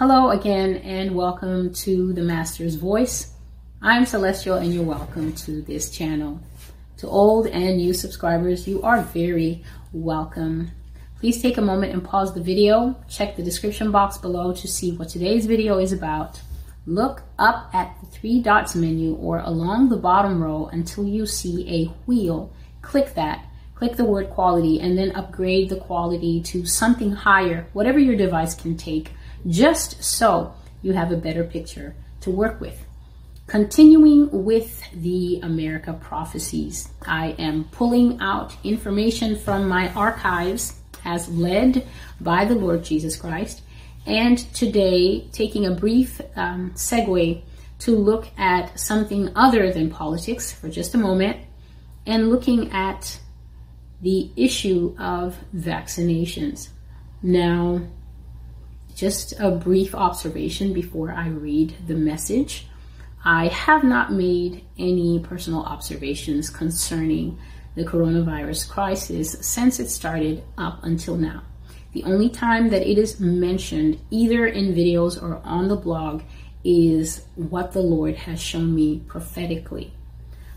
Hello again, and welcome to the Master's Voice. I'm Celestial, and you're welcome to this channel. To old and new subscribers, you are very welcome. Please take a moment and pause the video. Check the description box below to see what today's video is about. Look up at the three dots menu or along the bottom row until you see a wheel. Click that. Click the word quality and then upgrade the quality to something higher, whatever your device can take just so you have a better picture to work with. Continuing with the America prophecies, I am pulling out information from my archives as led by the Lord Jesus Christ, and today taking a brief um, segue to look at something other than politics for just a moment and looking at the issue of vaccinations. Now, just a brief observation before I read the message. I have not made any personal observations concerning the coronavirus crisis since it started up until now. The only time that it is mentioned, either in videos or on the blog, is what the Lord has shown me prophetically.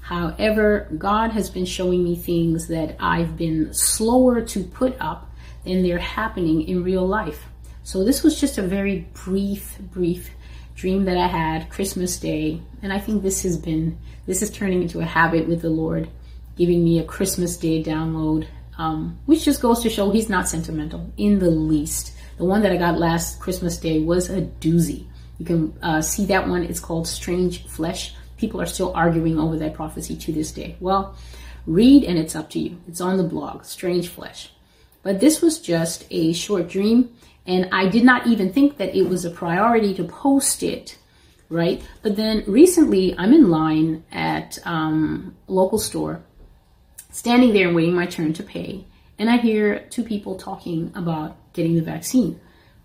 However, God has been showing me things that I've been slower to put up than they're happening in real life. So this was just a very brief, brief dream that I had Christmas Day. And I think this has been, this is turning into a habit with the Lord, giving me a Christmas Day download, um, which just goes to show he's not sentimental in the least. The one that I got last Christmas Day was a doozy. You can uh, see that one. It's called Strange Flesh. People are still arguing over that prophecy to this day. Well, read and it's up to you. It's on the blog, Strange Flesh. But this was just a short dream and I did not even think that it was a priority to post it, right? But then recently, I'm in line at um, local store, standing there waiting my turn to pay, and I hear two people talking about getting the vaccine,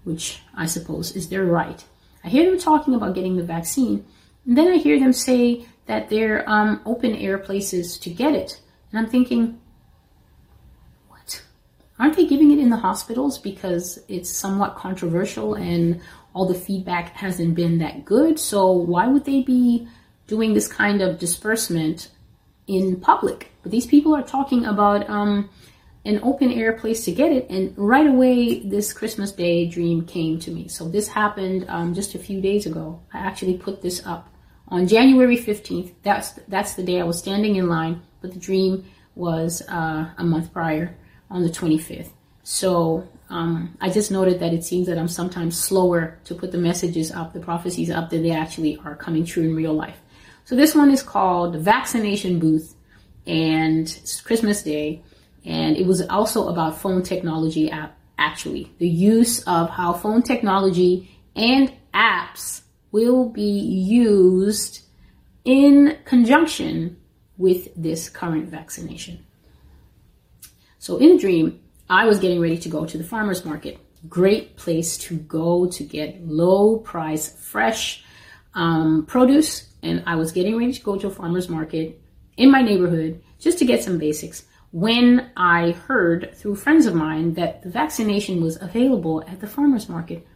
which I suppose is their right. I hear them talking about getting the vaccine, and then I hear them say that they're um, open air places to get it, and I'm thinking, aren't they giving it in the hospitals because it's somewhat controversial and all the feedback hasn't been that good? So why would they be doing this kind of disbursement in public? But these people are talking about um, an open air place to get it, and right away this Christmas Day dream came to me. So this happened um, just a few days ago. I actually put this up on January 15th. That's that's the day I was standing in line, but the dream was uh, a month prior on the 25th. So um, I just noted that it seems that I'm sometimes slower to put the messages up, the prophecies up, than they actually are coming true in real life. So this one is called the Vaccination Booth, and it's Christmas Day, and it was also about phone technology app. Actually, the use of how phone technology and apps will be used in conjunction with this current vaccination. So in a dream, I was getting ready to go to the farmer's market. Great place to go to get low price, fresh um, produce. And I was getting ready to go to a farmer's market in my neighborhood just to get some basics when I heard through friends of mine that the vaccination was available at the farmer's market.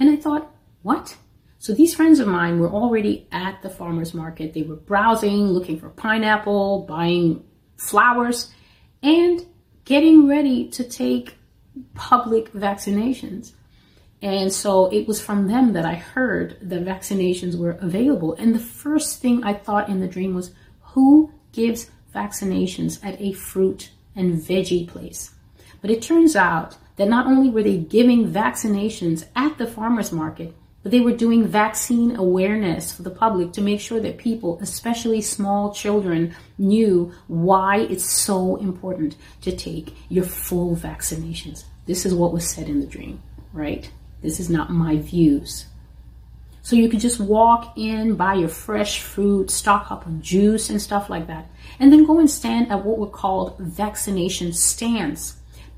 And I thought, what? So these friends of mine were already at the farmer's market. They were browsing, looking for pineapple, buying flowers, and getting ready to take public vaccinations. And so it was from them that I heard that vaccinations were available. And the first thing I thought in the dream was, who gives vaccinations at a fruit and veggie place? But it turns out that not only were they giving vaccinations at the farmer's market, but they were doing vaccine awareness for the public to make sure that people, especially small children, knew why it's so important to take your full vaccinations. This is what was said in the dream, right? This is not my views. So you could just walk in, buy your fresh fruit, stock up on juice and stuff like that, and then go and stand at what were called vaccination stands.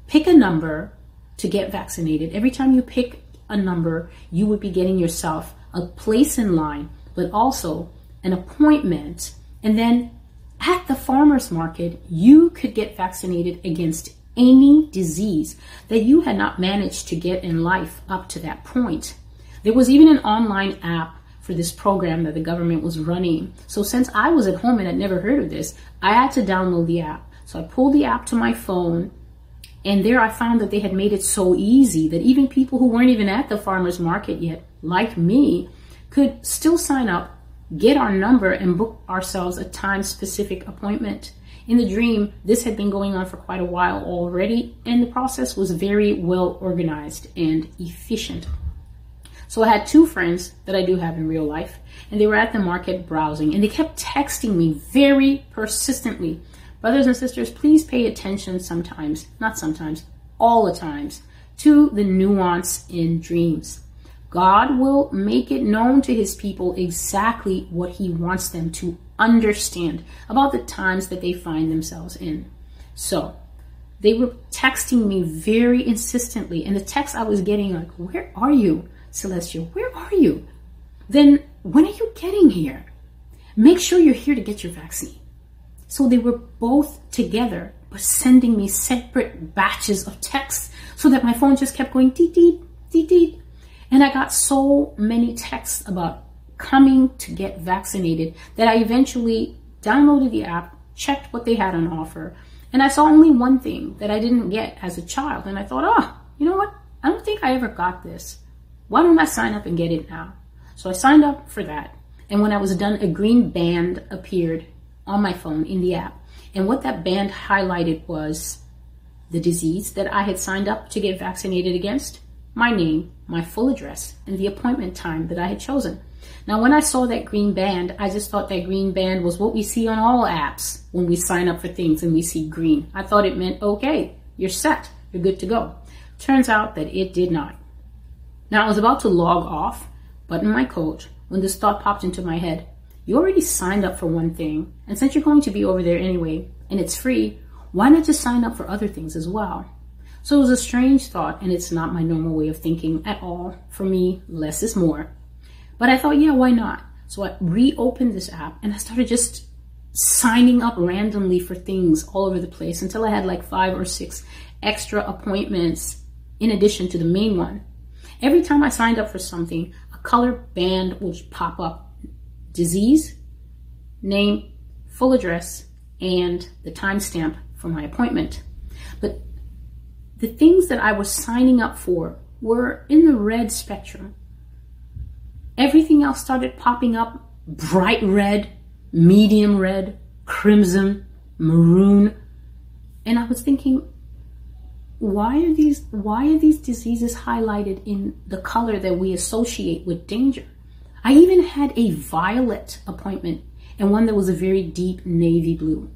Pick a number to get vaccinated. Every time you pick a number, you would be getting yourself a place in line, but also an appointment. And then at the farmer's market, you could get vaccinated against any disease that you had not managed to get in life up to that point. There was even an online app for this program that the government was running. So since I was at home and had never heard of this, I had to download the app. So I pulled the app to my phone and there I found that they had made it so easy that even people who weren't even at the farmer's market yet, like me, could still sign up, get our number, and book ourselves a time specific appointment. In the dream, this had been going on for quite a while already, and the process was very well organized and efficient. So I had two friends that I do have in real life, and they were at the market browsing, and they kept texting me very persistently Brothers and sisters, please pay attention sometimes, not sometimes, all the times, to the nuance in dreams. God will make it known to his people exactly what he wants them to understand about the times that they find themselves in. So, they were texting me very insistently, and the text I was getting like, Where are you, Celestia? Where are you? Then, when are you getting here? Make sure you're here to get your vaccine. So they were both together, but sending me separate batches of texts so that my phone just kept going deet, deet, deet, deet. And I got so many texts about coming to get vaccinated that I eventually downloaded the app, checked what they had on offer, and I saw only one thing that I didn't get as a child. And I thought, oh, you know what? I don't think I ever got this. Why don't I sign up and get it now? So I signed up for that. And when I was done, a green band appeared on my phone in the app. And what that band highlighted was the disease that I had signed up to get vaccinated against, my name, my full address, and the appointment time that I had chosen. Now, when I saw that green band, I just thought that green band was what we see on all apps when we sign up for things and we see green. I thought it meant, okay, you're set, you're good to go. Turns out that it did not. Now, I was about to log off, button my coat, when this thought popped into my head you already signed up for one thing, and since you're going to be over there anyway, and it's free, why not just sign up for other things as well? So it was a strange thought, and it's not my normal way of thinking at all. For me, less is more. But I thought, yeah, why not? So I reopened this app and I started just signing up randomly for things all over the place until I had like five or six extra appointments in addition to the main one. Every time I signed up for something, a color band would pop up disease, name, full address, and the timestamp for my appointment. But the things that I was signing up for were in the red spectrum. Everything else started popping up bright red, medium red, crimson, maroon. And I was thinking, why are these why are these diseases highlighted in the color that we associate with danger? I even had a violet appointment and one that was a very deep navy blue.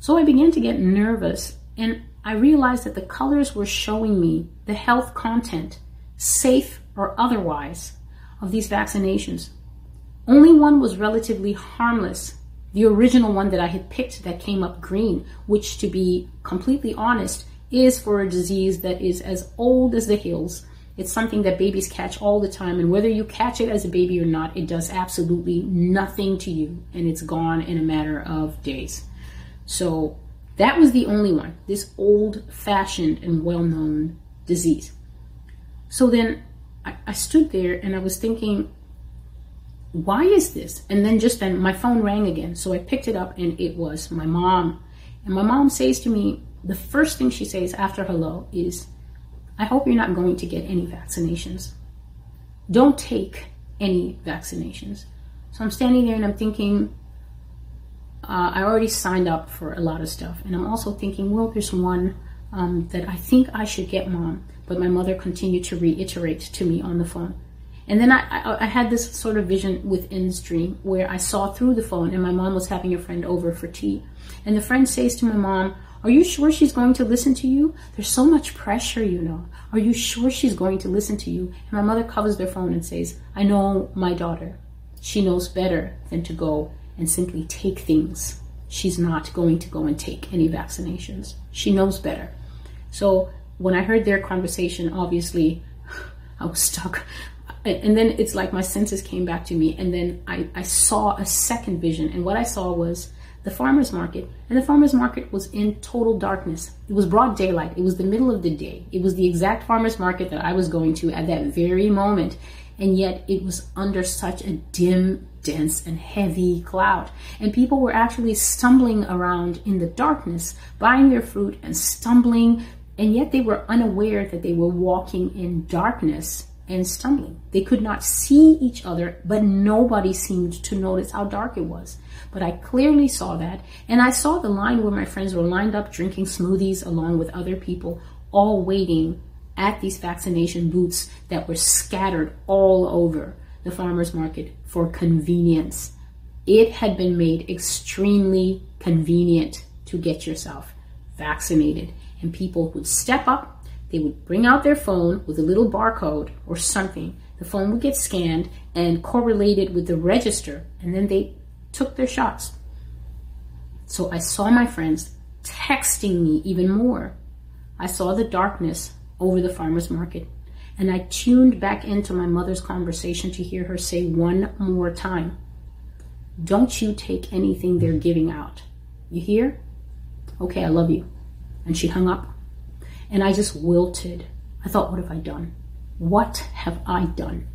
So I began to get nervous and I realized that the colors were showing me the health content, safe or otherwise, of these vaccinations. Only one was relatively harmless, the original one that I had picked that came up green, which, to be completely honest, is for a disease that is as old as the hills it's something that babies catch all the time, and whether you catch it as a baby or not, it does absolutely nothing to you, and it's gone in a matter of days. So that was the only one, this old fashioned and well known disease. So then I, I, stood there and I was thinking, why is this? And then just then my phone rang again. So I picked it up and it was my mom. And my mom says to me, the first thing she says after hello is, I hope you're not going to get any vaccinations. Don't take any vaccinations. So I'm standing there and I'm thinking, uh, I already signed up for a lot of stuff. And I'm also thinking, well, there's one um, that I think I should get, mom. But my mother continued to reiterate to me on the phone. And then I, I, I had this sort of vision within this dream where I saw through the phone and my mom was having a friend over for tea. And the friend says to my mom, are you sure she's going to listen to you? There's so much pressure, you know. Are you sure she's going to listen to you? And my mother covers their phone and says, I know my daughter. She knows better than to go and simply take things. She's not going to go and take any vaccinations. She knows better. So when I heard their conversation, obviously I was stuck. And then it's like my senses came back to me. And then I, I saw a second vision. And what I saw was the farmer's market, and the farmer's market was in total darkness. It was broad daylight. It was the middle of the day. It was the exact farmer's market that I was going to at that very moment, and yet it was under such a dim, dense, and heavy cloud. And people were actually stumbling around in the darkness, buying their fruit and stumbling, and yet they were unaware that they were walking in darkness and stumbling. They could not see each other, but nobody seemed to notice how dark it was. But I clearly saw that, and I saw the line where my friends were lined up drinking smoothies along with other people, all waiting at these vaccination booths that were scattered all over the farmers market for convenience. It had been made extremely convenient to get yourself vaccinated, and people would step up they would bring out their phone with a little barcode or something. The phone would get scanned and correlated with the register, and then they took their shots. So I saw my friends texting me even more. I saw the darkness over the farmer's market, and I tuned back into my mother's conversation to hear her say one more time, Don't you take anything they're giving out. You hear? Okay, I love you. And she hung up. And I just wilted. I thought, what have I done? What have I done?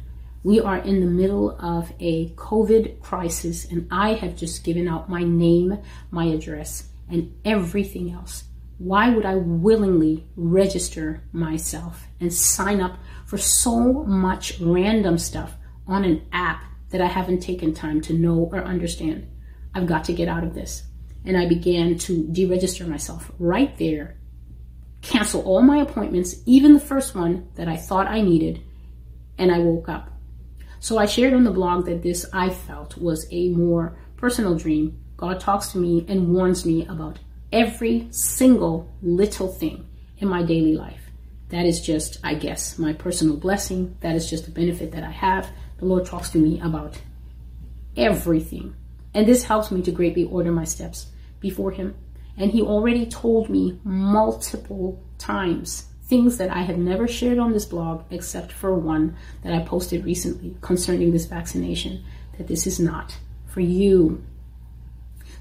We are in the middle of a COVID crisis, and I have just given out my name, my address, and everything else. Why would I willingly register myself and sign up for so much random stuff on an app that I haven't taken time to know or understand? I've got to get out of this. And I began to deregister myself right there cancel all my appointments, even the first one that I thought I needed, and I woke up. So I shared on the blog that this I felt was a more personal dream. God talks to me and warns me about every single little thing in my daily life. That is just, I guess, my personal blessing. That is just a benefit that I have. The Lord talks to me about everything. And this helps me to greatly order my steps before Him and he already told me multiple times things that I have never shared on this blog except for one that I posted recently concerning this vaccination that this is not for you.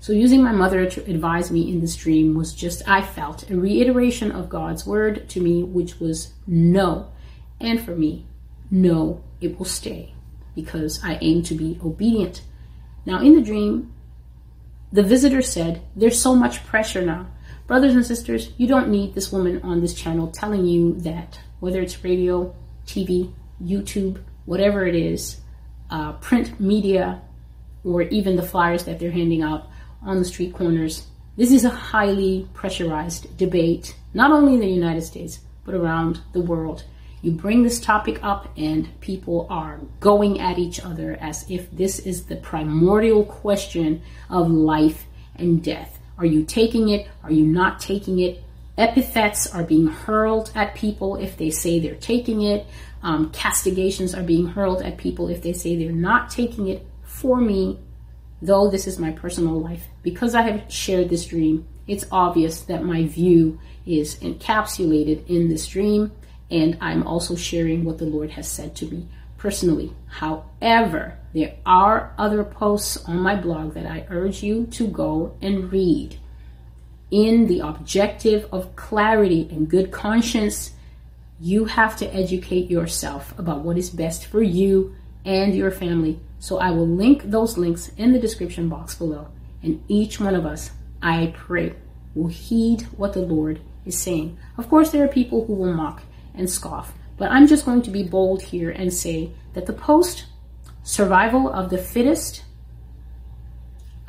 So, using my mother to advise me in this dream was just, I felt, a reiteration of God's word to me, which was no. And for me, no, it will stay because I aim to be obedient. Now, in the dream, the visitor said, There's so much pressure now. Brothers and sisters, you don't need this woman on this channel telling you that whether it's radio, TV, YouTube, whatever it is, uh, print media, or even the flyers that they're handing out on the street corners. This is a highly pressurized debate, not only in the United States, but around the world. You bring this topic up, and people are going at each other as if this is the primordial question of life and death. Are you taking it? Are you not taking it? Epithets are being hurled at people if they say they're taking it. Um, castigations are being hurled at people if they say they're not taking it. For me, though this is my personal life, because I have shared this dream, it's obvious that my view is encapsulated in this dream and I'm also sharing what the Lord has said to me personally. However, there are other posts on my blog that I urge you to go and read. In the objective of clarity and good conscience, you have to educate yourself about what is best for you and your family. So I will link those links in the description box below. And each one of us, I pray, will heed what the Lord is saying. Of course, there are people who will mock and scoff. But I'm just going to be bold here and say that the post survival of the fittest,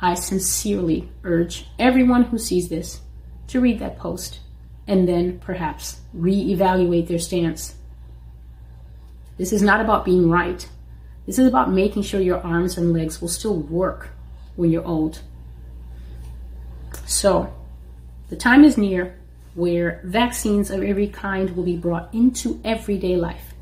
I sincerely urge everyone who sees this to read that post and then perhaps reevaluate their stance. This is not about being right. This is about making sure your arms and legs will still work when you're old. So, the time is near where vaccines of every kind will be brought into everyday life.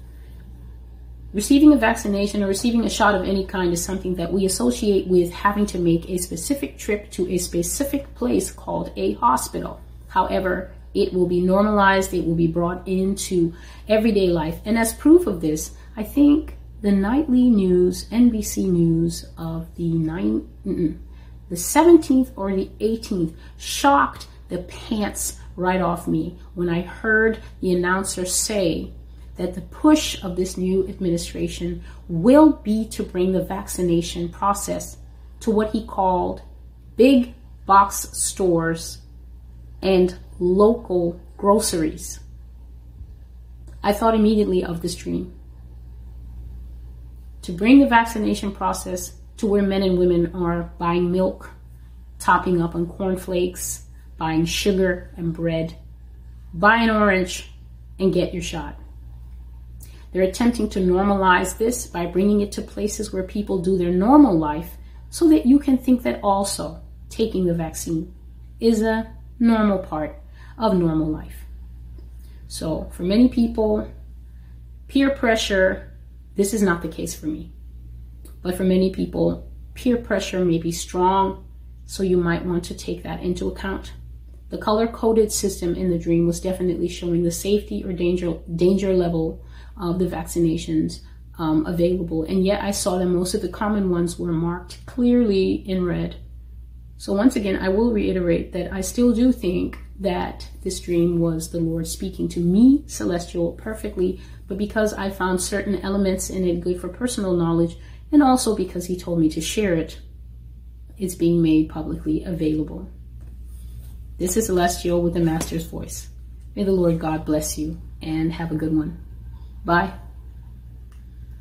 Receiving a vaccination or receiving a shot of any kind is something that we associate with having to make a specific trip to a specific place called a hospital. However, it will be normalized, it will be brought into everyday life. And as proof of this, I think the nightly news, NBC News of the nine, the 17th or the 18th shocked the pants right off me when I heard the announcer say that the push of this new administration will be to bring the vaccination process to what he called big box stores and local groceries. I thought immediately of this dream. To bring the vaccination process to where men and women are buying milk, topping up on cornflakes, buying sugar and bread, buy an orange and get your shot. They're attempting to normalize this by bringing it to places where people do their normal life so that you can think that also taking the vaccine is a normal part of normal life. So, for many people, peer pressure, this is not the case for me. But for many people, peer pressure may be strong, so you might want to take that into account. The color coded system in the dream was definitely showing the safety or danger danger level of the vaccinations um, available, and yet I saw that most of the common ones were marked clearly in red. So once again, I will reiterate that I still do think that this dream was the Lord speaking to me, celestial, perfectly, but because I found certain elements in it good for personal knowledge, and also because He told me to share it, it's being made publicly available. This is Celestial with the Master's Voice. May the Lord God bless you and have a good one. Bye.